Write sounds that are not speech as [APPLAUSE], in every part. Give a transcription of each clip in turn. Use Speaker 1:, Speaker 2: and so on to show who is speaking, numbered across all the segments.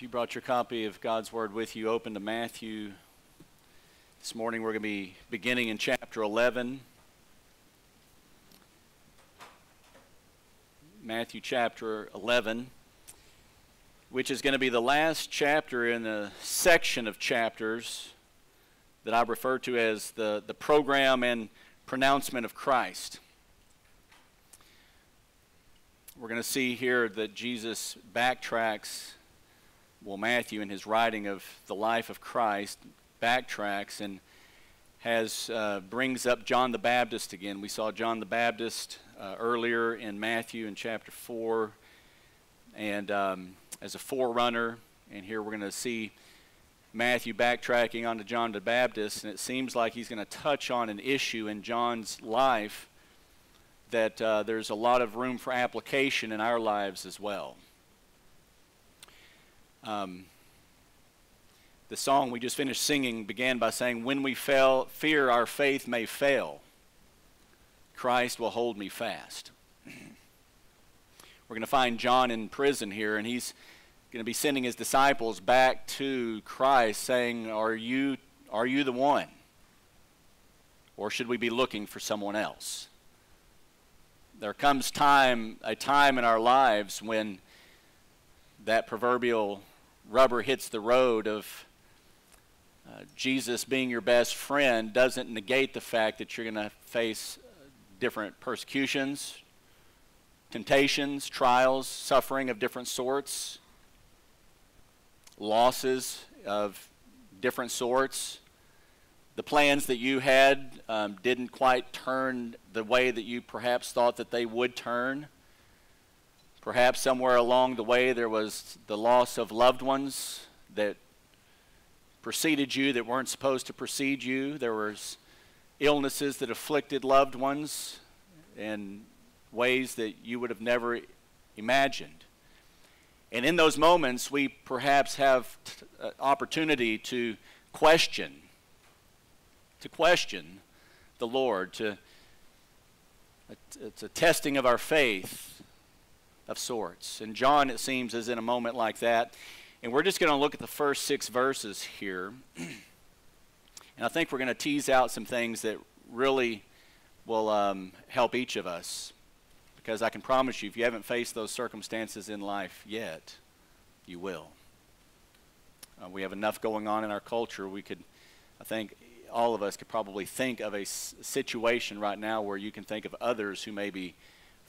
Speaker 1: If you brought your copy of God's Word with you, open to Matthew. This morning we're going to be beginning in chapter 11. Matthew chapter 11, which is going to be the last chapter in a section of chapters that I refer to as the, the program and pronouncement of Christ. We're going to see here that Jesus backtracks well, Matthew, in his writing of the life of Christ, backtracks and has uh, brings up John the Baptist again. We saw John the Baptist uh, earlier in Matthew in chapter four, and um, as a forerunner. And here we're going to see Matthew backtracking onto John the Baptist, and it seems like he's going to touch on an issue in John's life that uh, there's a lot of room for application in our lives as well. Um, the song we just finished singing began by saying, When we fail, fear our faith may fail, Christ will hold me fast. We're going to find John in prison here, and he's going to be sending his disciples back to Christ, saying, Are you, are you the one? Or should we be looking for someone else? There comes time, a time in our lives when that proverbial rubber hits the road of uh, Jesus being your best friend doesn't negate the fact that you're going to face different persecutions, temptations, trials, suffering of different sorts, losses of different sorts. The plans that you had um, didn't quite turn the way that you perhaps thought that they would turn. Perhaps somewhere along the way there was the loss of loved ones that preceded you that weren't supposed to precede you. There was illnesses that afflicted loved ones in ways that you would have never imagined. And in those moments, we perhaps have uh, opportunity to question, to question the Lord. To it's a testing of our faith of sorts. And John, it seems, is in a moment like that. And we're just going to look at the first six verses here. [CLEARS THROAT] and I think we're going to tease out some things that really will um, help each of us. Because I can promise you, if you haven't faced those circumstances in life yet, you will. Uh, we have enough going on in our culture. We could, I think, all of us could probably think of a situation right now where you can think of others who may be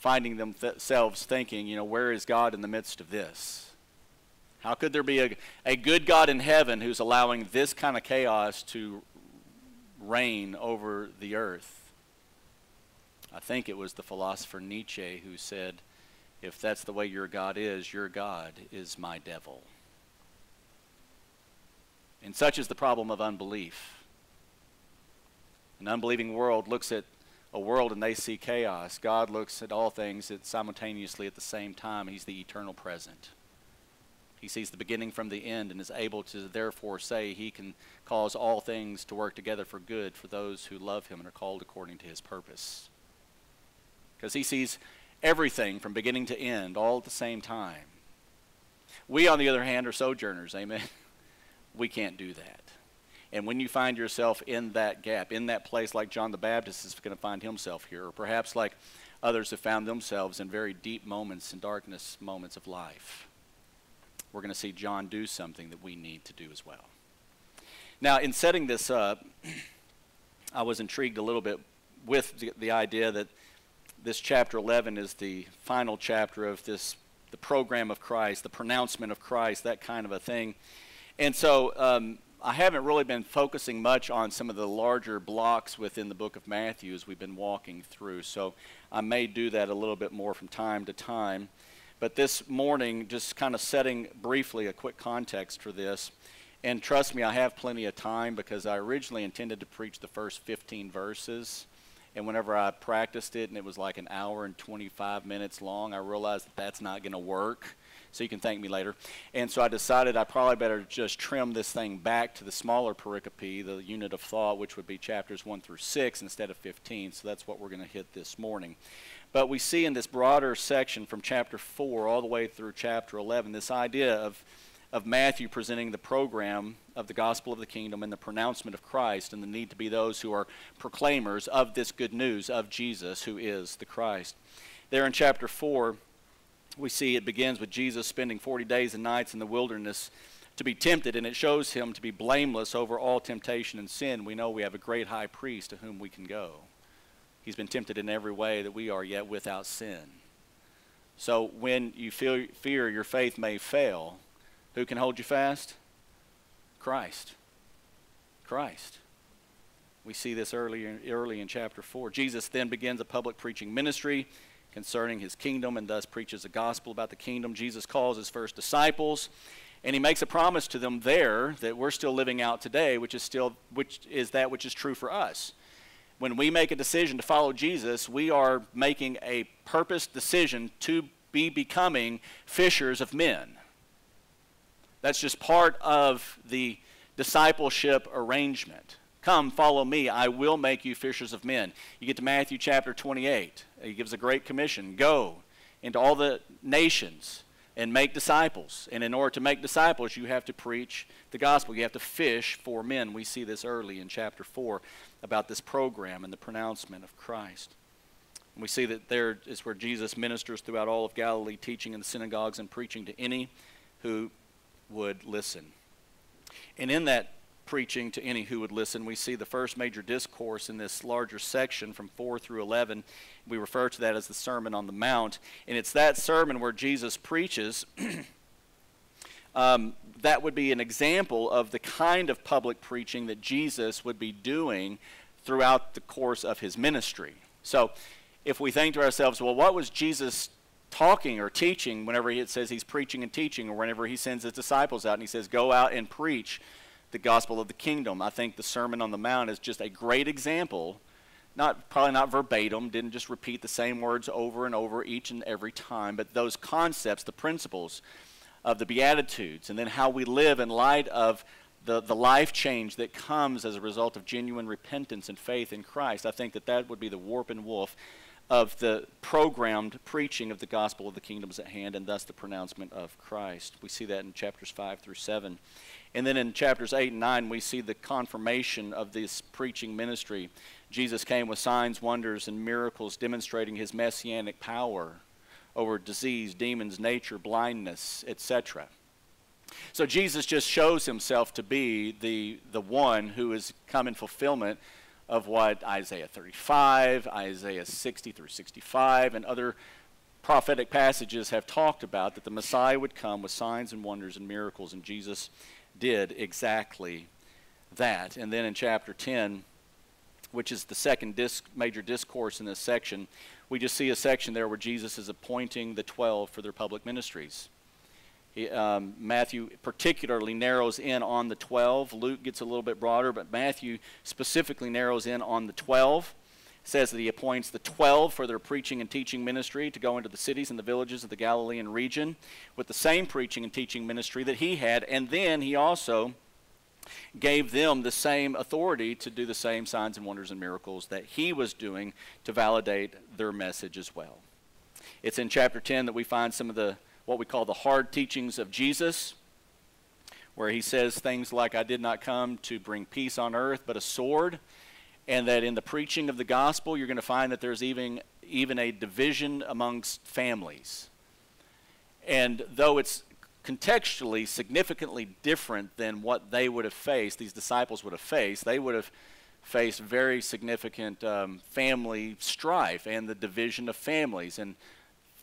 Speaker 1: finding themselves thinking, you know, where is God in the midst of this? How could there be a, a good God in heaven who's allowing this kind of chaos to reign over the earth? I think it was the philosopher Nietzsche who said, if that's the way your God is, your God is my devil. And such is the problem of unbelief. An unbelieving world looks at a world and they see chaos. God looks at all things at simultaneously at the same time. He's the eternal present. He sees the beginning from the end and is able to therefore say he can cause all things to work together for good for those who love him and are called according to his purpose. Because he sees everything from beginning to end all at the same time. We, on the other hand, are sojourners. Amen. [LAUGHS] We can't do that. And when you find yourself in that gap, in that place like John the Baptist is going to find himself here, or perhaps like others have found themselves in very deep moments and darkness moments of life, we're going to see John do something that we need to do as well. Now, in setting this up, [CLEARS THROAT] I was intrigued a little bit with the, the idea that this chapter 11 is the final chapter of this the program of Christ, the pronouncement of Christ, that kind of a thing. And so um, I haven't really been focusing much on some of the larger blocks within the book of Matthew as we've been walking through. So I may do that a little bit more from time to time. But this morning, just kind of setting briefly a quick context for this. And trust me, I have plenty of time because I originally intended to preach the first 15 verses. And whenever I practiced it and it was like an hour and 25 minutes long, I realized that that's not going to work so you can thank me later. And so I decided I probably better just trim this thing back to the smaller pericope, the unit of thought, which would be chapters 1 through 6 instead of 15. So that's what we're going to hit this morning. But we see in this broader section from chapter 4 all the way through chapter 11 this idea of of Matthew presenting the program of the gospel of the kingdom and the pronouncement of Christ and the need to be those who are proclaimers of this good news of Jesus, who is the Christ. There in chapter 4, we see it begins with Jesus spending 40 days and nights in the wilderness to be tempted, and it shows him to be blameless over all temptation and sin. We know we have a great high priest to whom we can go. He's been tempted in every way that we are, yet without sin. So when you feel, fear your faith may fail, who can hold you fast? Christ. Christ. We see this early, early in chapter 4. Jesus then begins a public preaching ministry concerning his kingdom and thus preaches the gospel about the kingdom. Jesus calls his first disciples and he makes a promise to them there that we're still living out today, which is still which is that which is true for us. When we make a decision to follow Jesus, we are making a purpose decision to be becoming fishers of men. That's just part of the discipleship arrangement. Come, follow me. I will make you fishers of men. You get to Matthew chapter 28. He gives a great commission Go into all the nations and make disciples. And in order to make disciples, you have to preach the gospel. You have to fish for men. We see this early in chapter 4 about this program and the pronouncement of Christ. And we see that there is where Jesus ministers throughout all of Galilee, teaching in the synagogues and preaching to any who would listen. And in that preaching to any who would listen, we see the first major discourse in this larger section from 4 through 11. We refer to that as the Sermon on the Mount. And it's that sermon where Jesus preaches. [CLEARS THROAT] um, that would be an example of the kind of public preaching that Jesus would be doing throughout the course of his ministry. So, if we think to ourselves, well, what was Jesus talking or teaching whenever it says he's preaching and teaching, or whenever he sends his disciples out and he says, go out and preach the gospel of the kingdom. I think the Sermon on the Mount is just a great example. Not probably not verbatim, didn't just repeat the same words over and over each and every time, but those concepts, the principles of the Beatitudes, and then how we live in light of the, the life change that comes as a result of genuine repentance and faith in Christ. I think that that would be the warp and woof of the programmed preaching of the gospel of the kingdoms at hand and thus the pronouncement of Christ. We see that in chapters 5 through 7. And then in chapters 8 and 9, we see the confirmation of this preaching ministry. Jesus came with signs, wonders, and miracles demonstrating his messianic power over disease, demons, nature, blindness, etc. So Jesus just shows himself to be the, the one who has come in fulfillment of what Isaiah 35, Isaiah 60 through 65, and other prophetic passages have talked about that the Messiah would come with signs and wonders and miracles, and Jesus did exactly that. And then in chapter 10, which is the second disc, major discourse in this section, we just see a section there where Jesus is appointing the 12 for their public ministries. He, um, Matthew particularly narrows in on the 12. Luke gets a little bit broader, but Matthew specifically narrows in on the 12. Says that he appoints the 12 for their preaching and teaching ministry to go into the cities and the villages of the Galilean region with the same preaching and teaching ministry that he had. And then he also gave them the same authority to do the same signs and wonders and miracles that he was doing to validate their message as well. It's in chapter 10 that we find some of the what we call the hard teachings of Jesus, where he says things like, I did not come to bring peace on earth, but a sword. And that in the preaching of the gospel, you're going to find that there's even, even a division amongst families. And though it's contextually significantly different than what they would have faced, these disciples would have faced, they would have faced very significant um, family strife and the division of families. And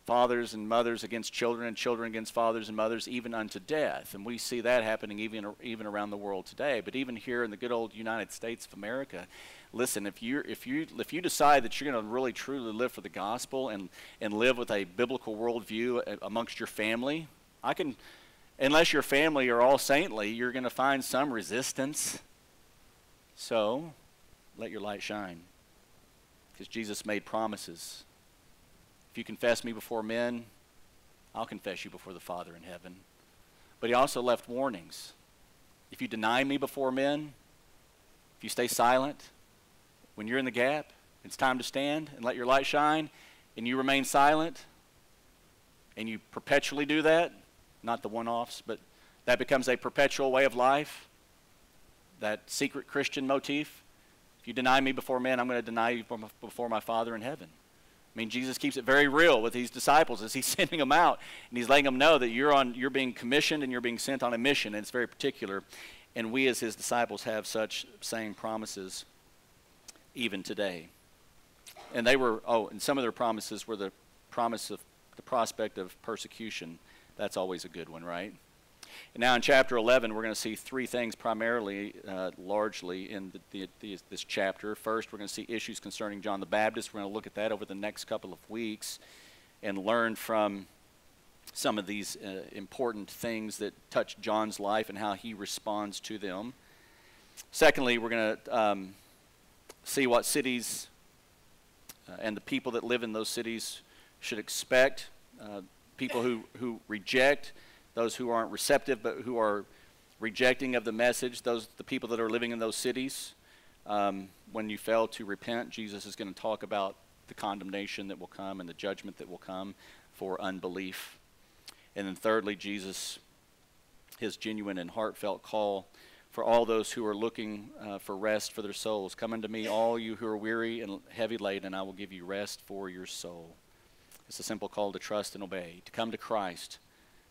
Speaker 1: fathers and mothers against children and children against fathers and mothers even unto death and we see that happening even even around the world today but even here in the good old United States of America listen if you if you if you decide that you're going to really truly live for the gospel and and live with a biblical worldview uh, amongst your family I can unless your family are all saintly you're going to find some resistance so let your light shine because Jesus made promises if you confess me before men, I'll confess you before the Father in heaven. But he also left warnings. If you deny me before men, if you stay silent, when you're in the gap, it's time to stand and let your light shine, and you remain silent, and you perpetually do that, not the one offs, but that becomes a perpetual way of life, that secret Christian motif. If you deny me before men, I'm going to deny you before my Father in heaven. I mean, Jesus keeps it very real with these disciples as he's [LAUGHS] sending them out, and he's letting them know that you're on, you're being commissioned and you're being sent on a mission, and it's very particular. And we, as his disciples, have such same promises even today. And they were, oh, and some of their promises were the promise of the prospect of persecution. That's always a good one, right? And now in chapter 11, we're going to see three things primarily, uh, largely, in the, the, this chapter. First, we're going to see issues concerning John the Baptist. We're going to look at that over the next couple of weeks and learn from some of these uh, important things that touch John's life and how he responds to them. Secondly, we're going to um, see what cities uh, and the people that live in those cities should expect. Uh, people who, who reject, those who aren't receptive but who are rejecting of the message, those the people that are living in those cities. Um, when you fail to repent, Jesus is going to talk about the condemnation that will come and the judgment that will come for unbelief. And then thirdly, Jesus, his genuine and heartfelt call for all those who are looking uh, for rest for their souls. Come unto me, all you who are weary and heavy laden, and I will give you rest for your soul. It's a simple call to trust and obey, to come to Christ,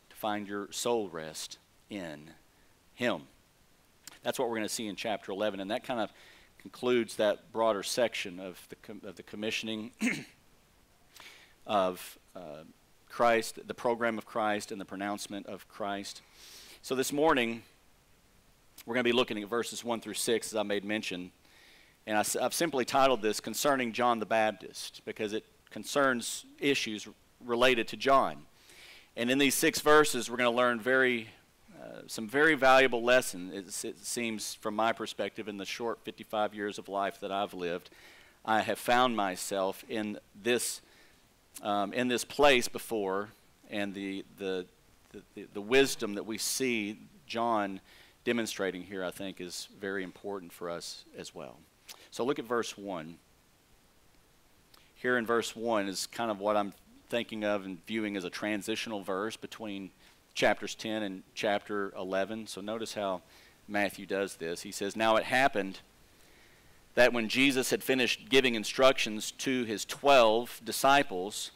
Speaker 1: to find your soul rest in Him. That's what we're going to see in chapter 11, and that kind of concludes that broader section of the, of the commissioning [CLEARS THROAT] of uh, Christ, the program of Christ, and the pronouncement of Christ. So this morning, we're going to be looking at verses 1 through 6, as I made mention. And I, have simply titled this Concerning John the Baptist because it concerns issues related to John. And in these six verses, we're going to learn very, uh, some very valuable lessons, it, it seems, from my perspective, in the short 55 years of life that I've lived. I have found myself in this, um, in this place before, and the, the, the, the wisdom that we see John demonstrating here, I think, is very important for us as well. So look at verse 1. Here in verse 1 is kind of what I'm thinking of and viewing as a transitional verse between chapters 10 and chapter 11. So notice how Matthew does this. He says, Now it happened that when Jesus had finished giving instructions to his 12 disciples,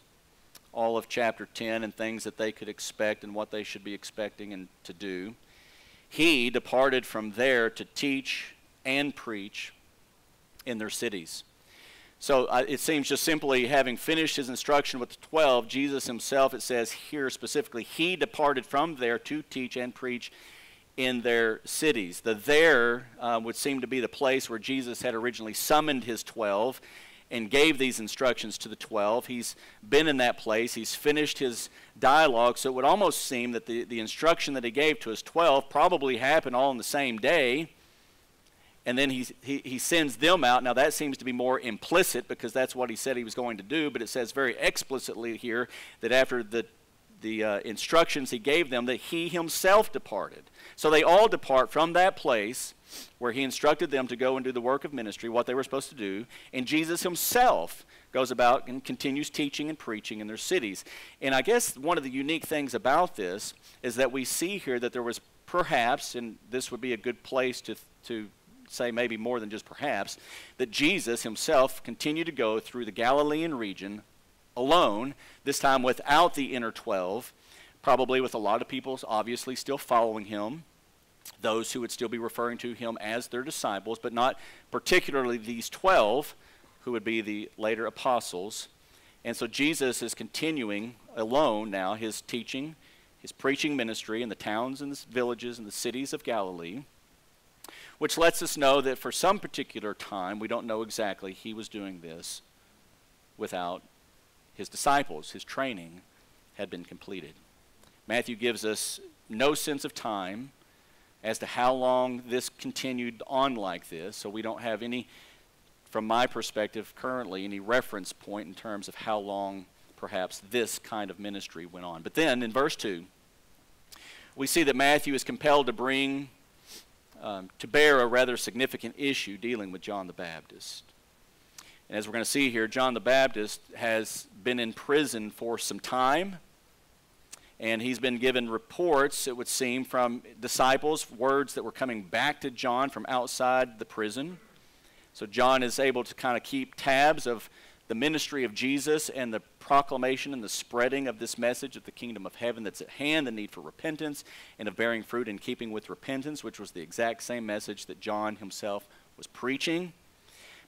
Speaker 1: all of chapter 10 and things that they could expect and what they should be expecting and to do, he departed from there to teach and preach in their cities. So uh, it seems just simply having finished his instruction with the 12, Jesus himself, it says here specifically, he departed from there to teach and preach in their cities. The there uh, would seem to be the place where Jesus had originally summoned his 12 and gave these instructions to the 12. He's been in that place, he's finished his dialogue, so it would almost seem that the, the instruction that he gave to his 12 probably happened all in the same day. And then he, he, he sends them out. Now, that seems to be more implicit because that's what he said he was going to do, but it says very explicitly here that after the the uh, instructions he gave them that he himself departed. So they all depart from that place where he instructed them to go and do the work of ministry, what they were supposed to do, and Jesus himself goes about and continues teaching and preaching in their cities. And I guess one of the unique things about this is that we see here that there was perhaps, and this would be a good place to, to say maybe more than just perhaps, that Jesus himself continued to go through the Galilean region alone, this time without the inner 12, probably with a lot of people obviously still following him those who would still be referring to him as their disciples, but not particularly these 12 who would be the later apostles. And so Jesus is continuing alone now his teaching, his preaching ministry in the towns and the villages and the cities of Galilee, which lets us know that for some particular time, we don't know exactly, he was doing this without his disciples. His training had been completed. Matthew gives us no sense of time as to how long this continued on like this. So we don't have any, from my perspective currently, any reference point in terms of how long perhaps this kind of ministry went on. But then in verse 2, we see that Matthew is compelled to bring um, to bear a rather significant issue dealing with John the Baptist. And as we're going to see here, John the Baptist has been in prison for some time And he's been given reports, it would seem, from disciples, words that were coming back to John from outside the prison. So John is able to kind of keep tabs of the ministry of Jesus and the proclamation and the spreading of this message of the kingdom of heaven that's at hand, the need for repentance, and of bearing fruit in keeping with repentance, which was the exact same message that John himself was preaching.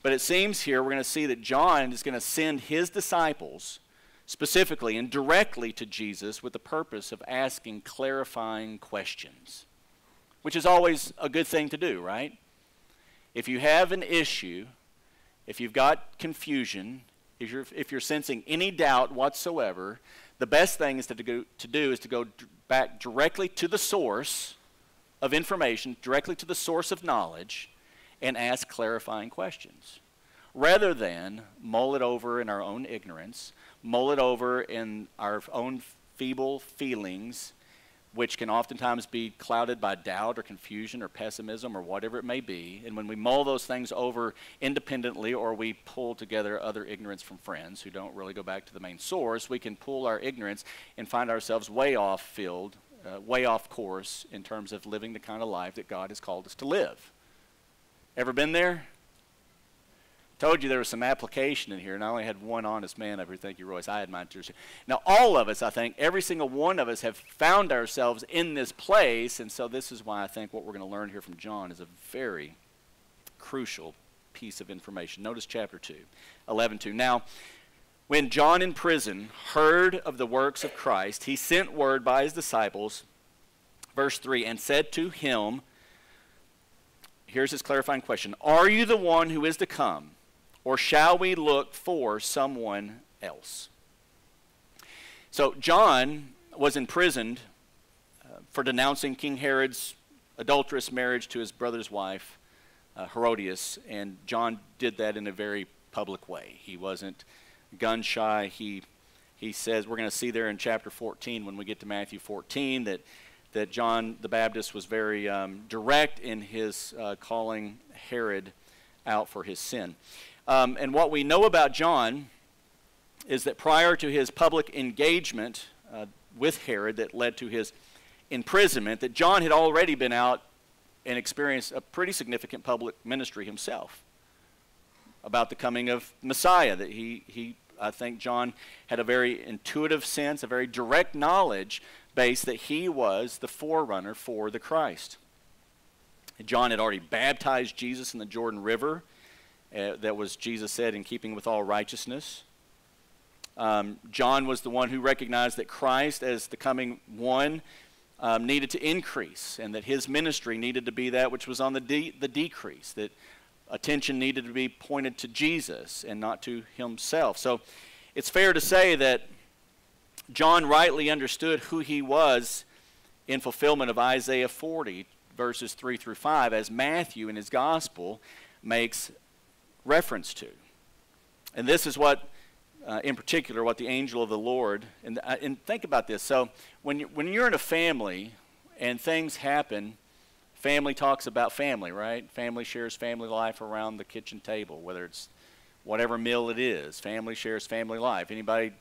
Speaker 1: But it seems here we're going to see that John is going to send his disciples specifically and directly to Jesus with the purpose of asking clarifying questions, which is always a good thing to do, right? If you have an issue, if you've got confusion, if you're, if you're sensing any doubt whatsoever, the best thing is to, go, to do is to go back directly to the source of information, directly to the source of knowledge, and ask clarifying questions. Rather than mull it over in our own ignorance, mull it over in our own feeble feelings which can oftentimes be clouded by doubt or confusion or pessimism or whatever it may be. And when we mull those things over independently or we pull together other ignorance from friends who don't really go back to the main source, we can pull our ignorance and find ourselves way off field, uh, way off course in terms of living the kind of life that God has called us to live. Ever been there? Told you there was some application in here, and I only had one honest man over here. Thank you, Royce. I had mine too. Now, all of us, I think, every single one of us have found ourselves in this place, and so this is why I think what we're going to learn here from John is a very crucial piece of information. Notice chapter 2, 11 2. Now, when John in prison heard of the works of Christ, he sent word by his disciples, verse 3, and said to him, Here's his clarifying question Are you the one who is to come? Or shall we look for someone else? So, John was imprisoned uh, for denouncing King Herod's adulterous marriage to his brother's wife, uh, Herodias, and John did that in a very public way. He wasn't gun shy. He, he says, we're going to see there in chapter 14 when we get to Matthew 14 that, that John the Baptist was very um, direct in his uh, calling Herod out for his sin. Um, and what we know about John is that prior to his public engagement uh, with Herod that led to his imprisonment, that John had already been out and experienced a pretty significant public ministry himself about the coming of Messiah. That he, he I think John had a very intuitive sense, a very direct knowledge base that he was the forerunner for the Christ. John had already baptized Jesus in the Jordan River uh, that was, Jesus said, in keeping with all righteousness. Um, John was the one who recognized that Christ, as the coming one, um, needed to increase and that his ministry needed to be that which was on the, de- the decrease, that attention needed to be pointed to Jesus and not to himself. So it's fair to say that John rightly understood who he was in fulfillment of Isaiah 40, verses 3 through 5, as Matthew in his gospel makes reference to. And this is what, uh, in particular, what the angel of the Lord, and, uh, and think about this. So, when, you, when you're in a family and things happen, family talks about family, right? Family shares family life around the kitchen table, whether it's whatever meal it is. Family shares family life. Anybody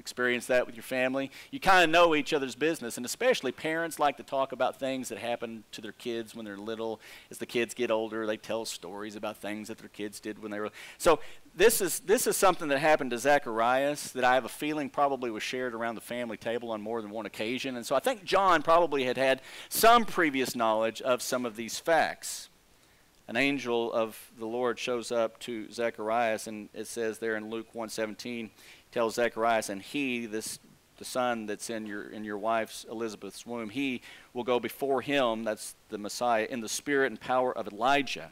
Speaker 1: experience that with your family. You kind of know each other's business, and especially parents like to talk about things that happen to their kids when they're little. As the kids get older, they tell stories about things that their kids did when they were. So this is this is something that happened to Zacharias that I have a feeling probably was shared around the family table on more than one occasion, and so I think John probably had had some previous knowledge of some of these facts an angel of the Lord shows up to Zacharias, and it says there in Luke 117, tells Zacharias, and he, this the son that's in your in your wife's Elizabeth's womb, he will go before him, that's the Messiah, in the spirit and power of Elijah,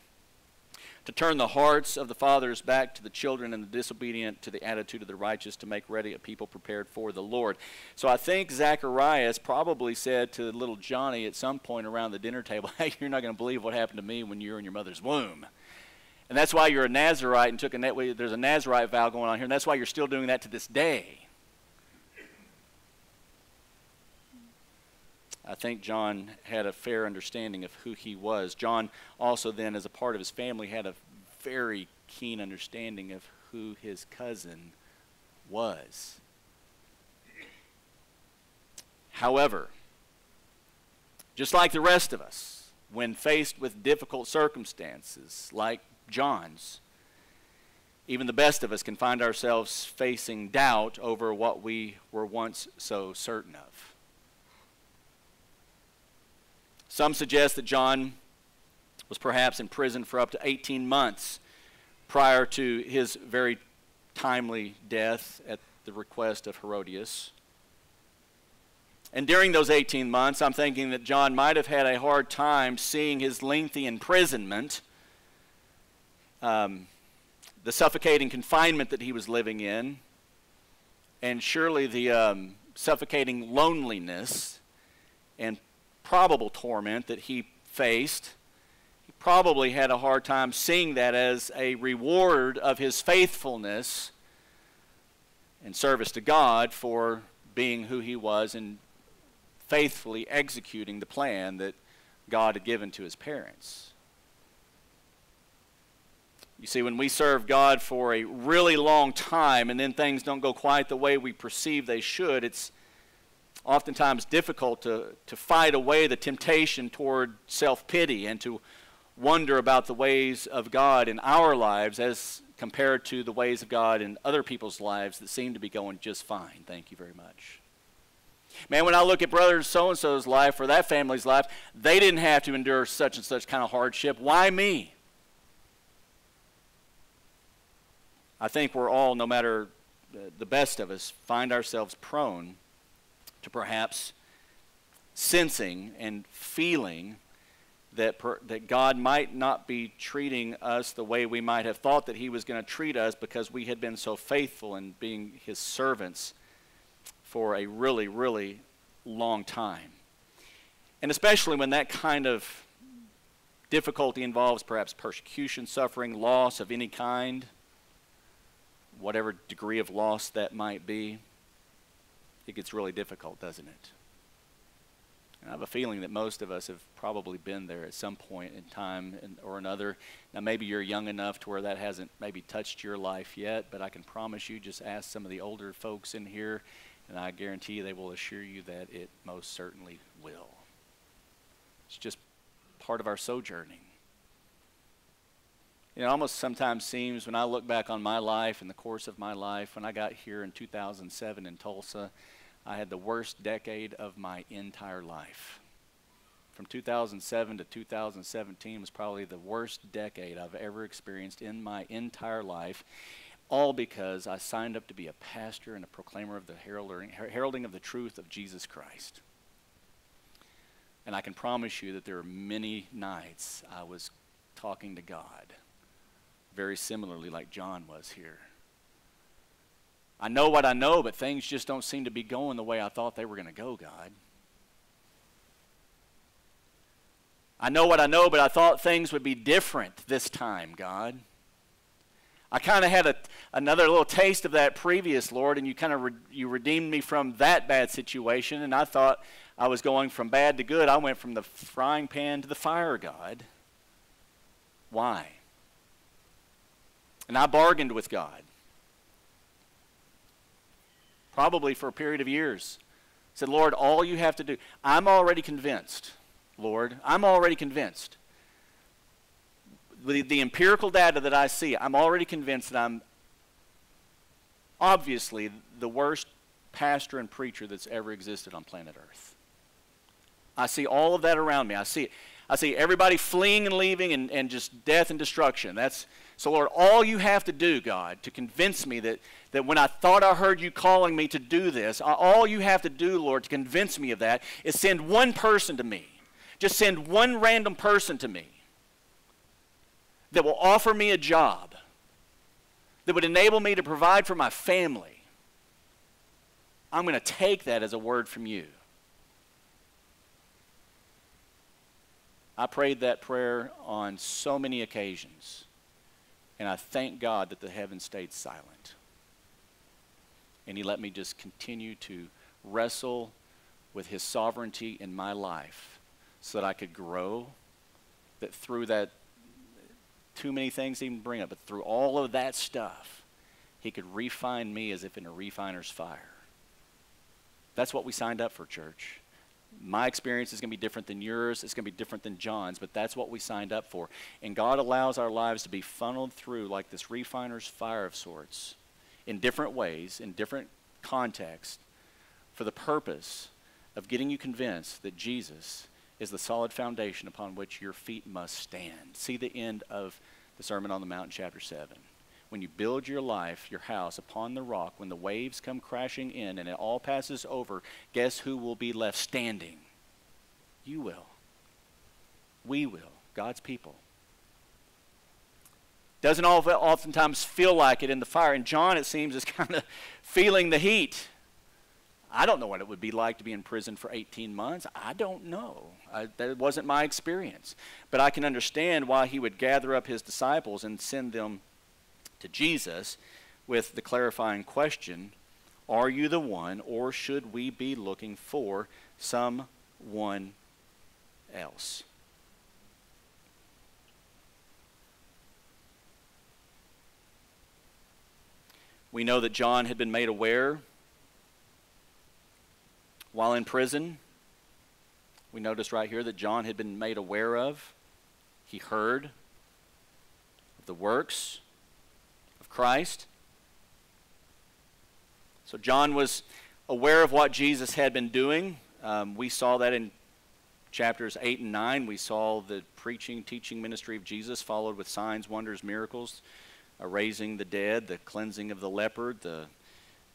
Speaker 1: to turn the hearts of the fathers back to the children and the disobedient to the attitude of the righteous, to make ready a people prepared for the Lord. So I think Zacharias probably said to little Johnny at some point around the dinner table, [LAUGHS] Hey, you're not going to believe what happened to me when you were in your mother's womb. And that's why you're a Nazarite and took a there's a Nazarite vow going on here, and that's why you're still doing that to this day. I think John had a fair understanding of who he was. John also then, as a part of his family, had a very keen understanding of who his cousin was. However, just like the rest of us, when faced with difficult circumstances like John's, even the best of us can find ourselves facing doubt over what we were once so certain of. Some suggest that John was perhaps in prison for up to 18 months prior to his very timely death at the request of Herodias. And during those 18 months, I'm thinking that John might have had a hard time seeing his lengthy imprisonment. Um, the suffocating confinement that he was living in, and surely the um, suffocating loneliness and probable torment that he faced. He probably had a hard time seeing that as a reward of his faithfulness and service to God for being who he was and faithfully executing the plan that God had given to his parents. You see, when we serve God for a really long time and then things don't go quite the way we perceive they should, it's oftentimes difficult to, to fight away the temptation toward self pity and to wonder about the ways of God in our lives as compared to the ways of God in other people's lives that seem to be going just fine. Thank you very much. Man, when I look at brother so and so's life or that family's life, they didn't have to endure such and such kind of hardship. Why me? I think we're all, no matter the best of us, find ourselves prone to perhaps sensing and feeling that, per, that God might not be treating us the way we might have thought that He was going to treat us because we had been so faithful in being His servants for a really, really long time. And especially when that kind of difficulty involves perhaps persecution, suffering, loss of any kind whatever degree of loss that might be, it gets really difficult, doesn't it? And I have a feeling that most of us have probably been there at some point in time or another. Now, maybe you're young enough to where that hasn't maybe touched your life yet, but I can promise you, just ask some of the older folks in here, and I guarantee they will assure you that it most certainly will. It's just part of our sojourning. It almost sometimes seems when I look back on my life and the course of my life, when I got here in 2007 in Tulsa, I had the worst decade of my entire life. From 2007 to 2017 was probably the worst decade I've ever experienced in my entire life, all because I signed up to be a pastor and a proclaimer of the heralding, heralding of the truth of Jesus Christ. And I can promise you that there are many nights I was talking to God very similarly like John was here. I know what I know, but things just don't seem to be going the way I thought they were going to go, God. I know what I know, but I thought things would be different this time, God. I kind of had a, another little taste of that previous, Lord, and you kind of re- you redeemed me from that bad situation, and I thought I was going from bad to good. I went from the frying pan to the fire, God. Why? And I bargained with God. Probably for a period of years. said, Lord, all you have to do, I'm already convinced, Lord, I'm already convinced. The, the empirical data that I see, I'm already convinced that I'm obviously the worst pastor and preacher that's ever existed on planet Earth. I see all of that around me. I see I see everybody fleeing and leaving and, and just death and destruction. That's so, Lord, all you have to do, God, to convince me that, that when I thought I heard you calling me to do this, all you have to do, Lord, to convince me of that is send one person to me. Just send one random person to me that will offer me a job, that would enable me to provide for my family. I'm going to take that as a word from you. I prayed that prayer on so many occasions. And I thank God that the heavens stayed silent. And He let me just continue to wrestle with His sovereignty in my life so that I could grow. That through that, too many things even bring up, but through all of that stuff, He could refine me as if in a refiner's fire. That's what we signed up for, church. My experience is going to be different than yours. It's going to be different than John's, but that's what we signed up for. And God allows our lives to be funneled through like this refiner's fire of sorts in different ways, in different contexts, for the purpose of getting you convinced that Jesus is the solid foundation upon which your feet must stand. See the end of the Sermon on the Mount, chapter 7 when you build your life, your house, upon the rock, when the waves come crashing in and it all passes over, guess who will be left standing? You will. We will. God's people. Doesn't oftentimes feel like it in the fire. And John, it seems, is [LAUGHS] kind of feeling the heat. I don't know what it would be like to be in prison for 18 months. I don't know. I, that wasn't my experience. But I can understand why he would gather up his disciples and send them to Jesus with the clarifying question Are you the one, or should we be looking for someone else? We know that John had been made aware while in prison. We notice right here that John had been made aware of. He heard of the works Christ. So John was aware of what Jesus had been doing. Um, we saw that in chapters 8 and 9. We saw the preaching, teaching ministry of Jesus followed with signs, wonders, miracles, uh, raising the dead, the cleansing of the leopard, the,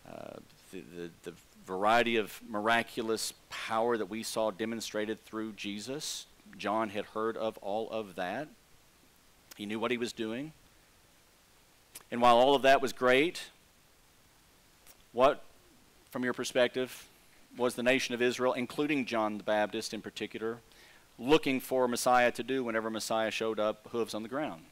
Speaker 1: uh, the, the, the variety of miraculous power that we saw demonstrated through Jesus. John had heard of all of that. He knew what he was doing. And while all of that was great, what, from your perspective, was the nation of Israel, including John the Baptist in particular, looking for Messiah to do whenever Messiah showed up, hooves on the ground?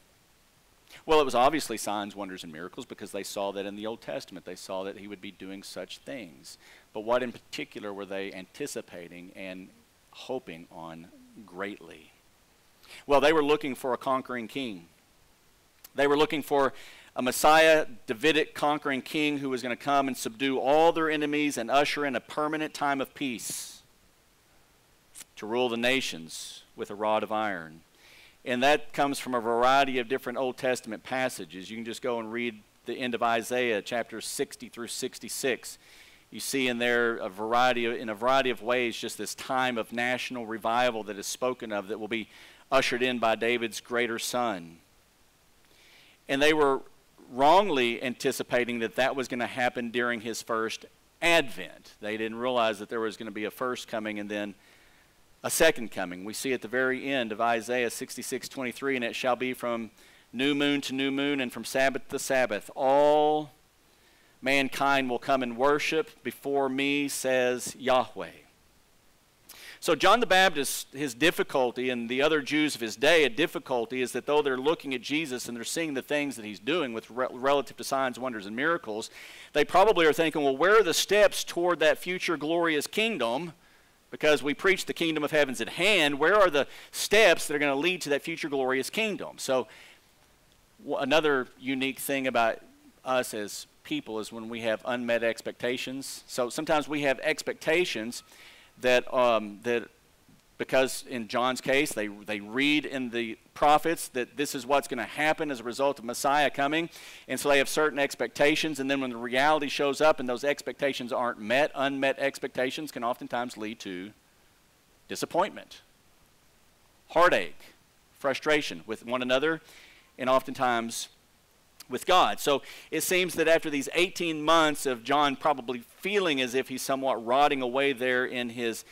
Speaker 1: Well, it was obviously signs, wonders, and miracles because they saw that in the Old Testament. They saw that he would be doing such things. But what in particular were they anticipating and hoping on greatly? Well, they were looking for a conquering king. They were looking for a Messiah, Davidic conquering king who was going to come and subdue all their enemies and usher in a permanent time of peace to rule the nations with a rod of iron. And that comes from a variety of different Old Testament passages. You can just go and read the end of Isaiah, chapters 60 through 66. You see in there a variety of, in a variety of ways just this time of national revival that is spoken of that will be ushered in by David's greater son. And they were wrongly anticipating that that was going to happen during his first advent. They didn't realize that there was going to be a first coming and then a second coming. We see at the very end of Isaiah 66 23, and it shall be from new moon to new moon and from Sabbath to Sabbath. All mankind will come and worship before me, says Yahweh. So, John the Baptist, his difficulty, and the other Jews of his day, a difficulty is that though they're looking at Jesus and they're seeing the things that he's doing with re- relative to signs, wonders, and miracles, they probably are thinking, well, where are the steps toward that future glorious kingdom? Because we preach the kingdom of heaven's at hand. Where are the steps that are going to lead to that future glorious kingdom? So, another unique thing about us as people is when we have unmet expectations. So, sometimes we have expectations that, um, that because in John's case, they, they read in the prophets that this is what's going to happen as a result of Messiah coming. And so they have certain expectations. And then when the reality shows up and those expectations aren't met, unmet expectations can oftentimes lead to disappointment, heartache, frustration with one another, and oftentimes with God. So it seems that after these 18 months of John probably feeling as if he's somewhat rotting away there in his,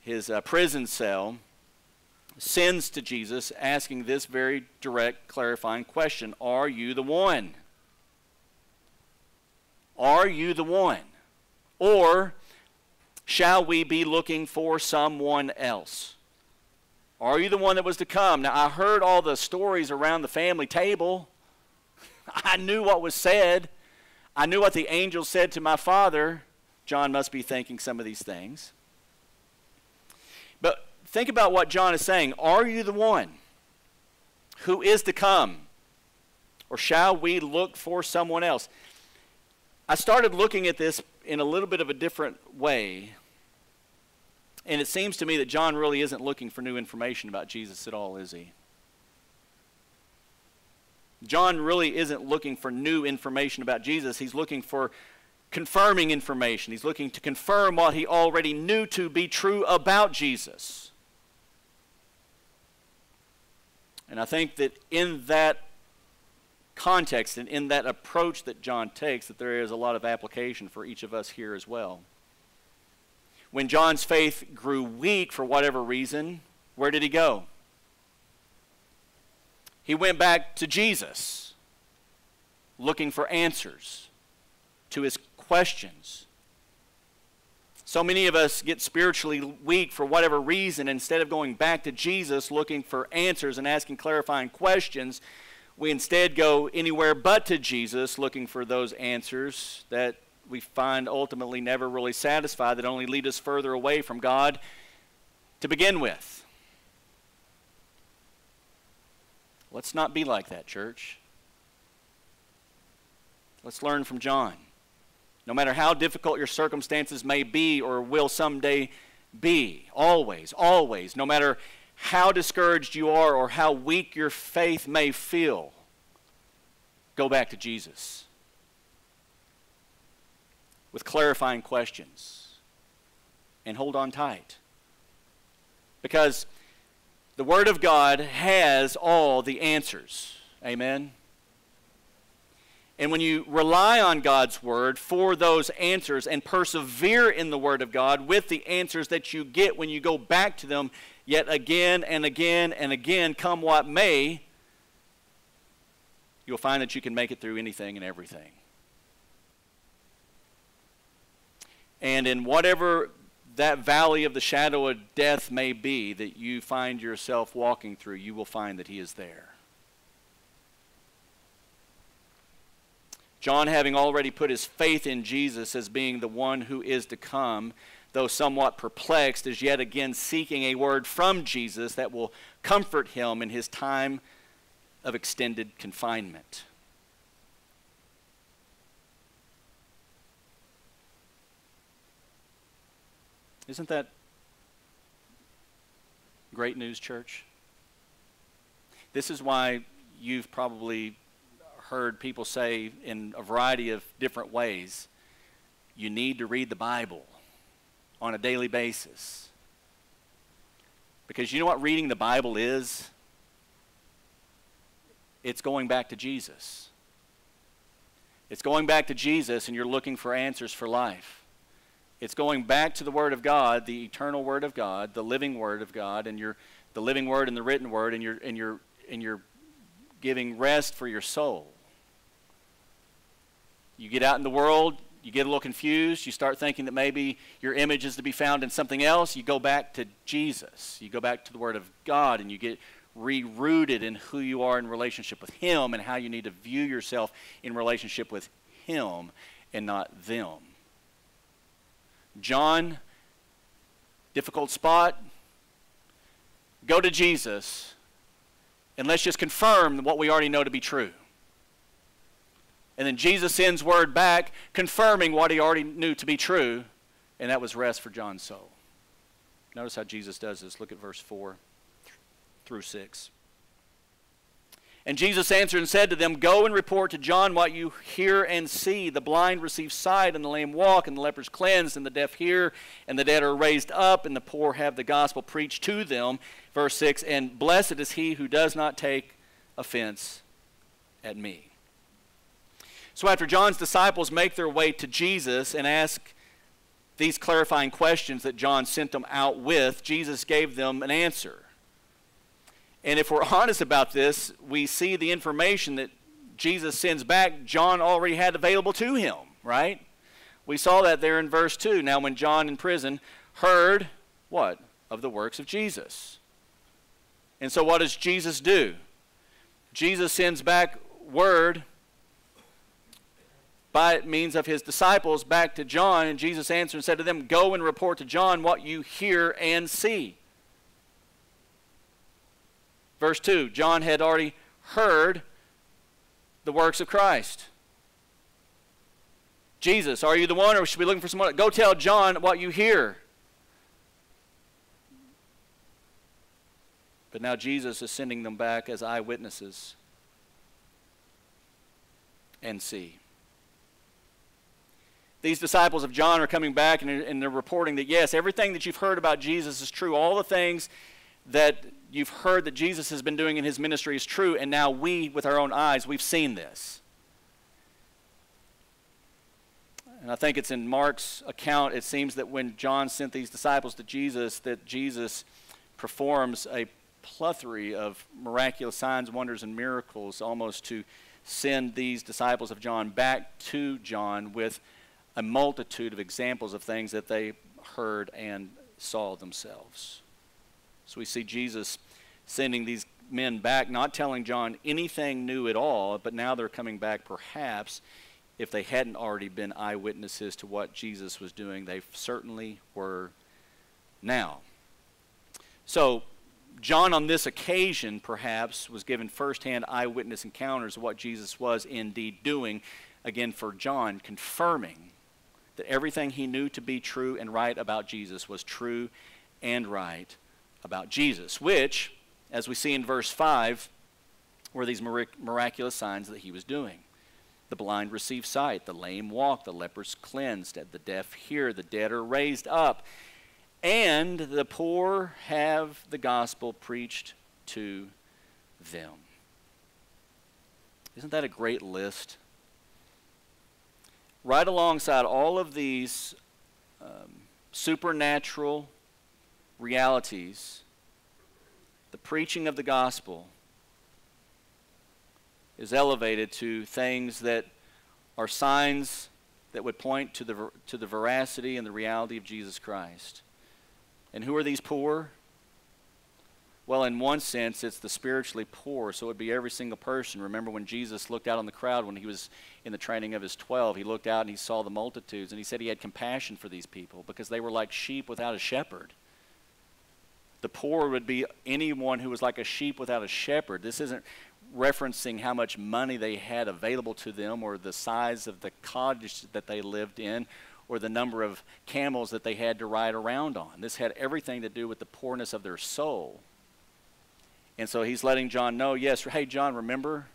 Speaker 1: his uh, prison cell, sends to Jesus asking this very direct, clarifying question Are you the one? Are you the one? Or shall we be looking for someone else? Are you the one that was to come? Now, I heard all the stories around the family table. [LAUGHS] I knew what was said. I knew what the angel said to my father. John must be thinking some of these things. But think about what John is saying. Are you the one who is to come? Or shall we look for someone else? I started looking at this in a little bit of a different way And it seems to me that John really isn't looking for new information about Jesus at all, is he? John really isn't looking for new information about Jesus. He's looking for confirming information. He's looking to confirm what he already knew to be true about Jesus. And I think that in that context and in that approach that John takes, that there is a lot of application for each of us here as well. When John's faith grew weak for whatever reason, where did he go? He went back to Jesus, looking for answers to his questions. So many of us get spiritually weak for whatever reason. Instead of going back to Jesus looking for answers and asking clarifying questions, we instead go anywhere but to Jesus looking for those answers that we find ultimately never really satisfy, that only lead us further away from God to begin with. Let's not be like that, church. Let's learn from John. No matter how difficult your circumstances may be or will someday be, always, always, no matter how discouraged you are or how weak your faith may feel, go back to Jesus with clarifying questions and hold on tight. Because the Word of God has all the answers. Amen. And when you rely on God's Word for those answers and persevere in the Word of God with the answers that you get when you go back to them yet again and again and again, come what may, you'll find that you can make it through anything and everything. And in whatever that valley of the shadow of death may be that you find yourself walking through, you will find that He is there. John, having already put his faith in Jesus as being the one who is to come, though somewhat perplexed, is yet again seeking a word from Jesus that will comfort him in his time of extended confinement. Isn't that great news, church? This is why you've probably heard people say in a variety of different ways you need to read the Bible on a daily basis. Because you know what reading the Bible is? It's going back to Jesus. It's going back to Jesus, and you're looking for answers for life. It's going back to the Word of God, the eternal Word of God, the living Word of God, and you're the living Word and the written Word, and you're and you're and you're giving rest for your soul. You get out in the world, you get a little confused, you start thinking that maybe your image is to be found in something else, you go back to Jesus. You go back to the Word of God and you get rerouted in who you are in relationship with Him and how you need to view yourself in relationship with Him and not them. John, difficult spot. Go to Jesus and let's just confirm what we already know to be true. And then Jesus sends word back confirming what he already knew to be true, and that was rest for John's soul. Notice how Jesus does this. Look at verse 4 through 6. And Jesus answered and said to them, Go and report to John what you hear and see. The blind receive sight, and the lame walk, and the lepers cleansed, and the deaf hear, and the dead are raised up, and the poor have the gospel preached to them. Verse 6 And blessed is he who does not take offense at me. So after John's disciples make their way to Jesus and ask these clarifying questions that John sent them out with, Jesus gave them an answer. And if we're honest about this, we see the information that Jesus sends back, John already had available to him, right? We saw that there in verse 2. Now, when John in prison heard what? Of the works of Jesus. And so, what does Jesus do? Jesus sends back word by means of his disciples back to John, and Jesus answered and said to them, Go and report to John what you hear and see. Verse 2 John had already heard the works of Christ. Jesus, are you the one, or should we be looking for someone? Go tell John what you hear. But now Jesus is sending them back as eyewitnesses and see. These disciples of John are coming back and, and they're reporting that, yes, everything that you've heard about Jesus is true. All the things that you've heard that Jesus has been doing in his ministry is true, and now we, with our own eyes, we've seen this. And I think it's in Mark's account, it seems that when John sent these disciples to Jesus, that Jesus performs a plethora of miraculous signs, wonders, and miracles almost to send these disciples of John back to John with a multitude of examples of things that they heard and saw themselves. So we see Jesus sending these men back, not telling John anything new at all, but now they're coming back perhaps if they hadn't already been eyewitnesses to what Jesus was doing. They certainly were now. So, John, on this occasion, perhaps, was given firsthand eyewitness encounters of what Jesus was indeed doing. Again, for John, confirming that everything he knew to be true and right about Jesus was true and right about Jesus, which, as we see in verse 5, were these miraculous signs that he was doing. The blind receive sight, the lame walk, the lepers cleansed, the deaf hear, the dead are raised up, and the poor have the gospel preached to them. Isn't that a great list? Right alongside all of these um, supernatural realities, the preaching of the gospel is elevated to things that are signs that would point to the, to the veracity and the reality of Jesus Christ. And who are these poor? Well, in one sense, it's the spiritually poor, so it would be every single person. Remember when Jesus looked out on the crowd when he was in the training of his 12, he looked out and he saw the multitudes, and he said he had compassion for these people because they were like sheep without a shepherd. The poor would be anyone who was like a sheep without a shepherd. This isn't referencing how much money they had available to them or the size of the cottage that they lived in or the number of camels that they had to ride around on. This had everything to do with the poorness of their soul. And so he's letting John know, yes, hey, John, remember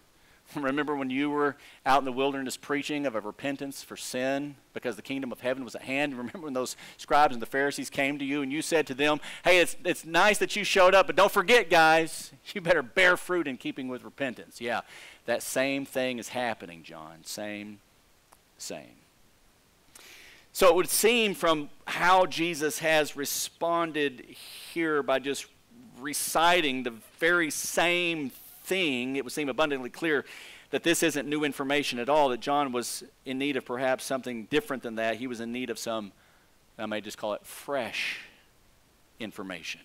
Speaker 1: [LAUGHS] Remember when you were out in the wilderness preaching of a repentance for sin because the kingdom of heaven was at hand? Remember when those scribes and the Pharisees came to you and you said to them, Hey, it's, it's nice that you showed up, but don't forget, guys, you better bear fruit in keeping with repentance. Yeah, that same thing is happening, John. Same, same. So it would seem from how Jesus has responded here by just reciting the very same thing, it would seem abundantly clear that this isn't new information at all, that John was in need of perhaps something different than that. He was in need of some, I may just call it fresh information.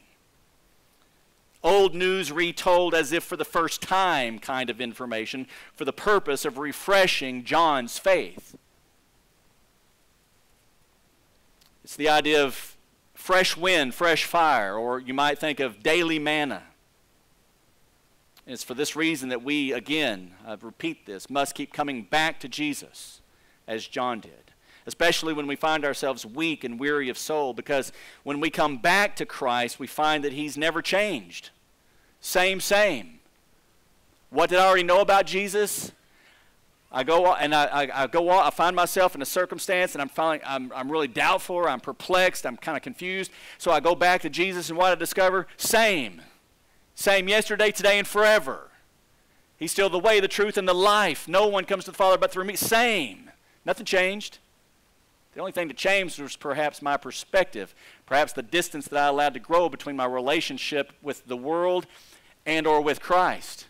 Speaker 1: Old news retold as if for the first time kind of information for the purpose of refreshing John's faith. It's the idea of fresh wind, fresh fire, or you might think of daily manna. And it's for this reason that we, again, I repeat this, must keep coming back to Jesus as John did, especially when we find ourselves weak and weary of soul, because when we come back to Christ, we find that He's never changed. Same, same. What did I already know about Jesus? I go and I, I, I go I find myself in a circumstance and I'm feeling I'm, I'm really doubtful I'm perplexed, I'm kind of confused. So I go back to Jesus and what I discover? Same. Same yesterday, today, and forever. He's still the way, the truth, and the life. No one comes to the Father but through me. Same. Nothing changed. The only thing that changed was perhaps my perspective, perhaps the distance that I allowed to grow between my relationship with the world and or with Christ.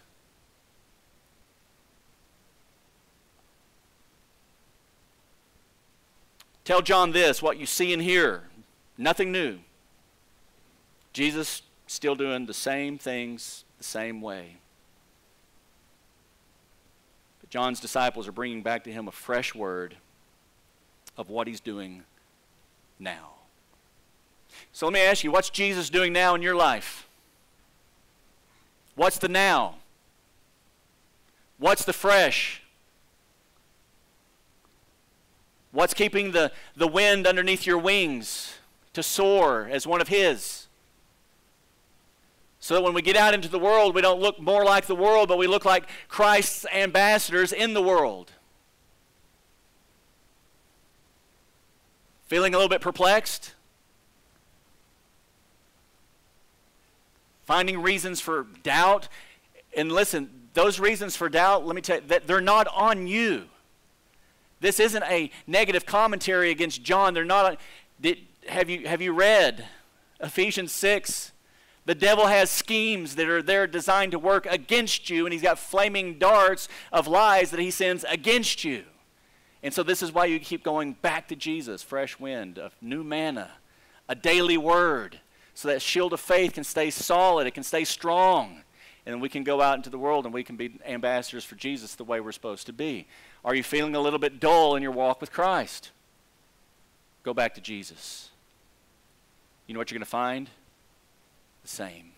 Speaker 1: Tell John this, what you see and hear, nothing new. Jesus still doing the same things the same way. But John's disciples are bringing back to him a fresh word of what he's doing now. So let me ask you, what's Jesus doing now in your life? What's the now? What's the fresh? What's keeping the, the wind underneath your wings to soar as one of His? So that when we get out into the world, we don't look more like the world, but we look like Christ's ambassadors in the world. Feeling a little bit perplexed? Finding reasons for doubt? And listen, those reasons for doubt, let me tell you, that they're not on you. This isn't a negative commentary against John. They're not. Did, have you have you read Ephesians six? The devil has schemes that are there designed to work against you, and he's got flaming darts of lies that he sends against you. And so this is why you keep going back to Jesus, fresh wind, a new manna, a daily word, so that shield of faith can stay solid, it can stay strong and we can go out into the world and we can be ambassadors for Jesus the way we're supposed to be. Are you feeling a little bit dull in your walk with Christ? Go back to Jesus. You know what you're going to find? The same.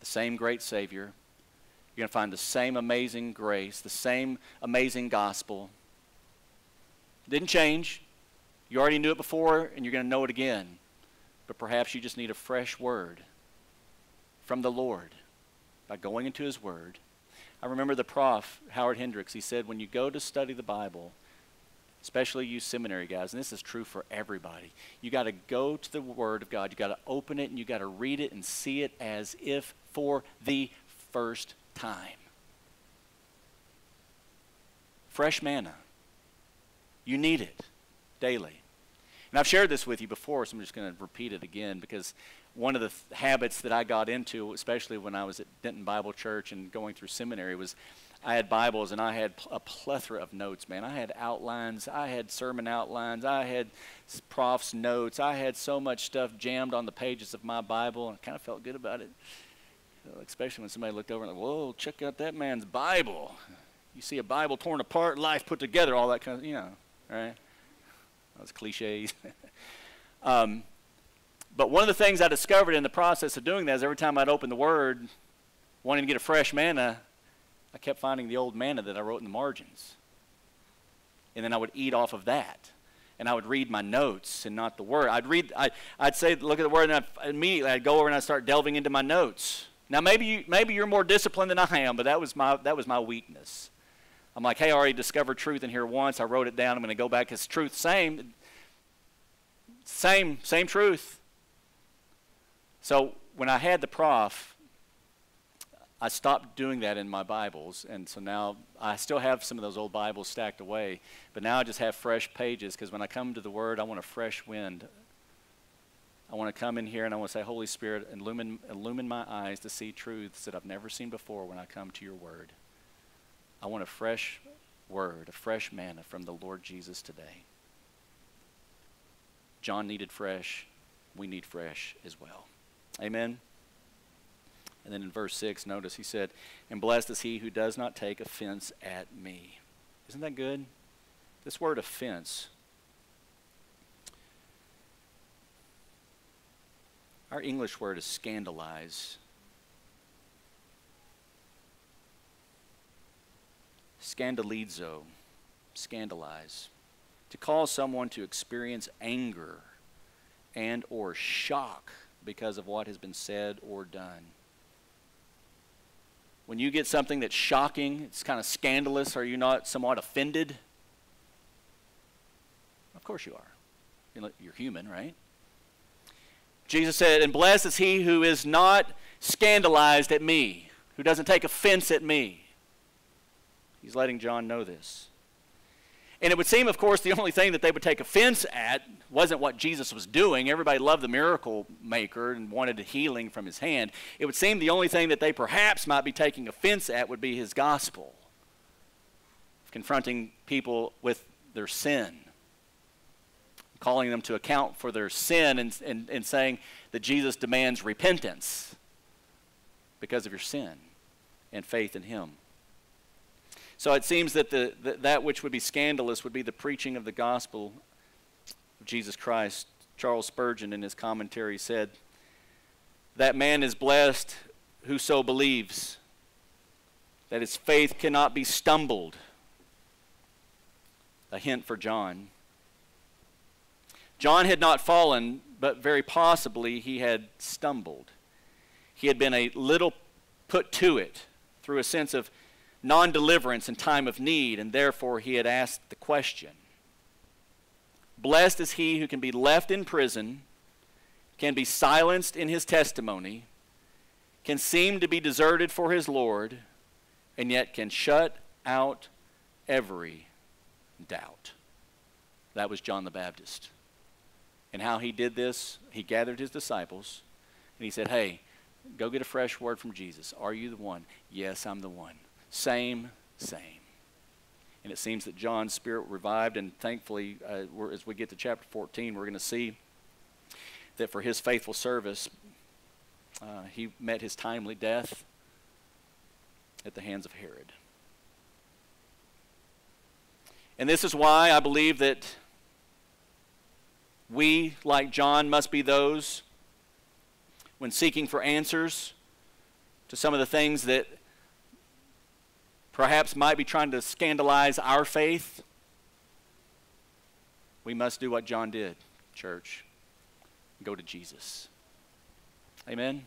Speaker 1: The same great Savior. You're going to find the same amazing grace, the same amazing gospel. Didn't change. You already knew it before, and you're going to know it again. But perhaps you just need a fresh word from the Lord by going into his word. I remember the prof, Howard Hendricks, he said, when you go to study the Bible, especially you seminary guys, and this is true for everybody, you got to go to the Word of God. You got to open it and you got to read it and see it as if for the first time. Fresh manna. You need it daily. And I've shared this with you before, so I'm just going to repeat it again because one of the th- habits that I got into, especially when I was at Denton Bible Church and going through seminary, was I had Bibles and I had a plethora of notes, man. I had outlines, I had sermon outlines, I had prof's notes, I had so much stuff jammed on the pages of my Bible, and I kind of felt good about it. Especially when somebody looked over and like, whoa, check out that man's Bible. You see a Bible torn apart, life put together, all that kind of, you know, right? Those cliches. [LAUGHS] um, but one of the things I discovered in the process of doing that is every time I'd open the Word, wanting to get a fresh manna, I kept finding the old manna that I wrote in the margins. And then I would eat off of that. And I would read my notes and not the Word. I'd read, I, I'd say, look at the Word, and I'd, immediately I'd go over and I'd start delving into my notes. Now, maybe, you, maybe you're more disciplined than I am, but that was my, that was my weakness. I'm like, hey, I already discovered truth in here once. I wrote it down. I'm going to go back. It's truth, same, same, same truth. So when I had the prof, I stopped doing that in my Bibles, and so now I still have some of those old Bibles stacked away, but now I just have fresh pages because when I come to the Word, I want a fresh wind. I want to come in here and I want to say, Holy Spirit, illumine, illumine my eyes to see truths that I've never seen before when I come to your Word. I want a fresh word, a fresh manna from the Lord Jesus today. John needed fresh. We need fresh as well. Amen. And then in verse 6, notice he said, And blessed is he who does not take offense at me. Isn't that good? This word offense. Our English word is scandalize. scandalizo, scandalize. To cause someone to experience anger and or shock because of what has been said or done. When you get something that's shocking, it's kind of scandalous, are you not somewhat offended? Of course you are. You're human, right? Jesus said, And blessed is he who is not scandalized at me, who doesn't take offense at me. He's letting John know this. And it would seem, of course, the only thing that they would take offense at wasn't what Jesus was doing. Everybody loved the miracle maker and wanted healing from his hand. It would seem the only thing that they perhaps might be taking offense at would be his gospel, confronting people with their sin, calling them to account for their sin, and, and, and saying that Jesus demands repentance because of your sin and faith in him. So it seems that the, the, that which would be scandalous would be the preaching of the gospel of Jesus Christ. Charles Spurgeon, in his commentary, said, That man is blessed who so believes, that his faith cannot be stumbled. A hint for John. John had not fallen, but very possibly he had stumbled. he had been a little put to it through a sense of non deliverance in time of need, and therefore he had asked the question Blessed is he who can be left in prison, can be silenced in his testimony, can seem to be deserted for his Lord, and yet can shut out every doubt. That was John the Baptist. And how he did this, he gathered his disciples and he said, Hey, go get a fresh word from Jesus. Are you the one? Yes, I'm the one. Same, same. And it seems that John's spirit revived, and thankfully, uh, as we get to chapter 14, we're going to see that for his faithful service, uh, he met his timely death at the hands of Herod. And this is why I believe that we, like John, must be those when seeking for answers to some of the things that perhaps might be trying to scandalize our faith. We must do what John did, church. Go to Jesus. Amen.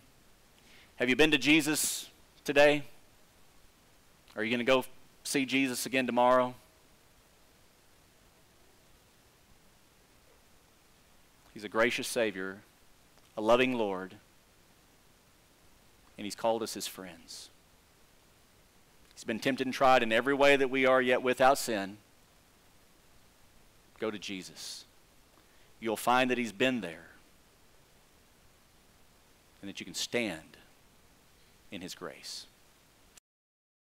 Speaker 1: Have you been to Jesus today? Are you going to go see Jesus again tomorrow? He's a gracious Savior, a loving Lord, and He's called us His friends. He's been tempted and tried in every way that we are, yet without sin. Go to Jesus. You'll find that He's been there and that you can stand in His grace.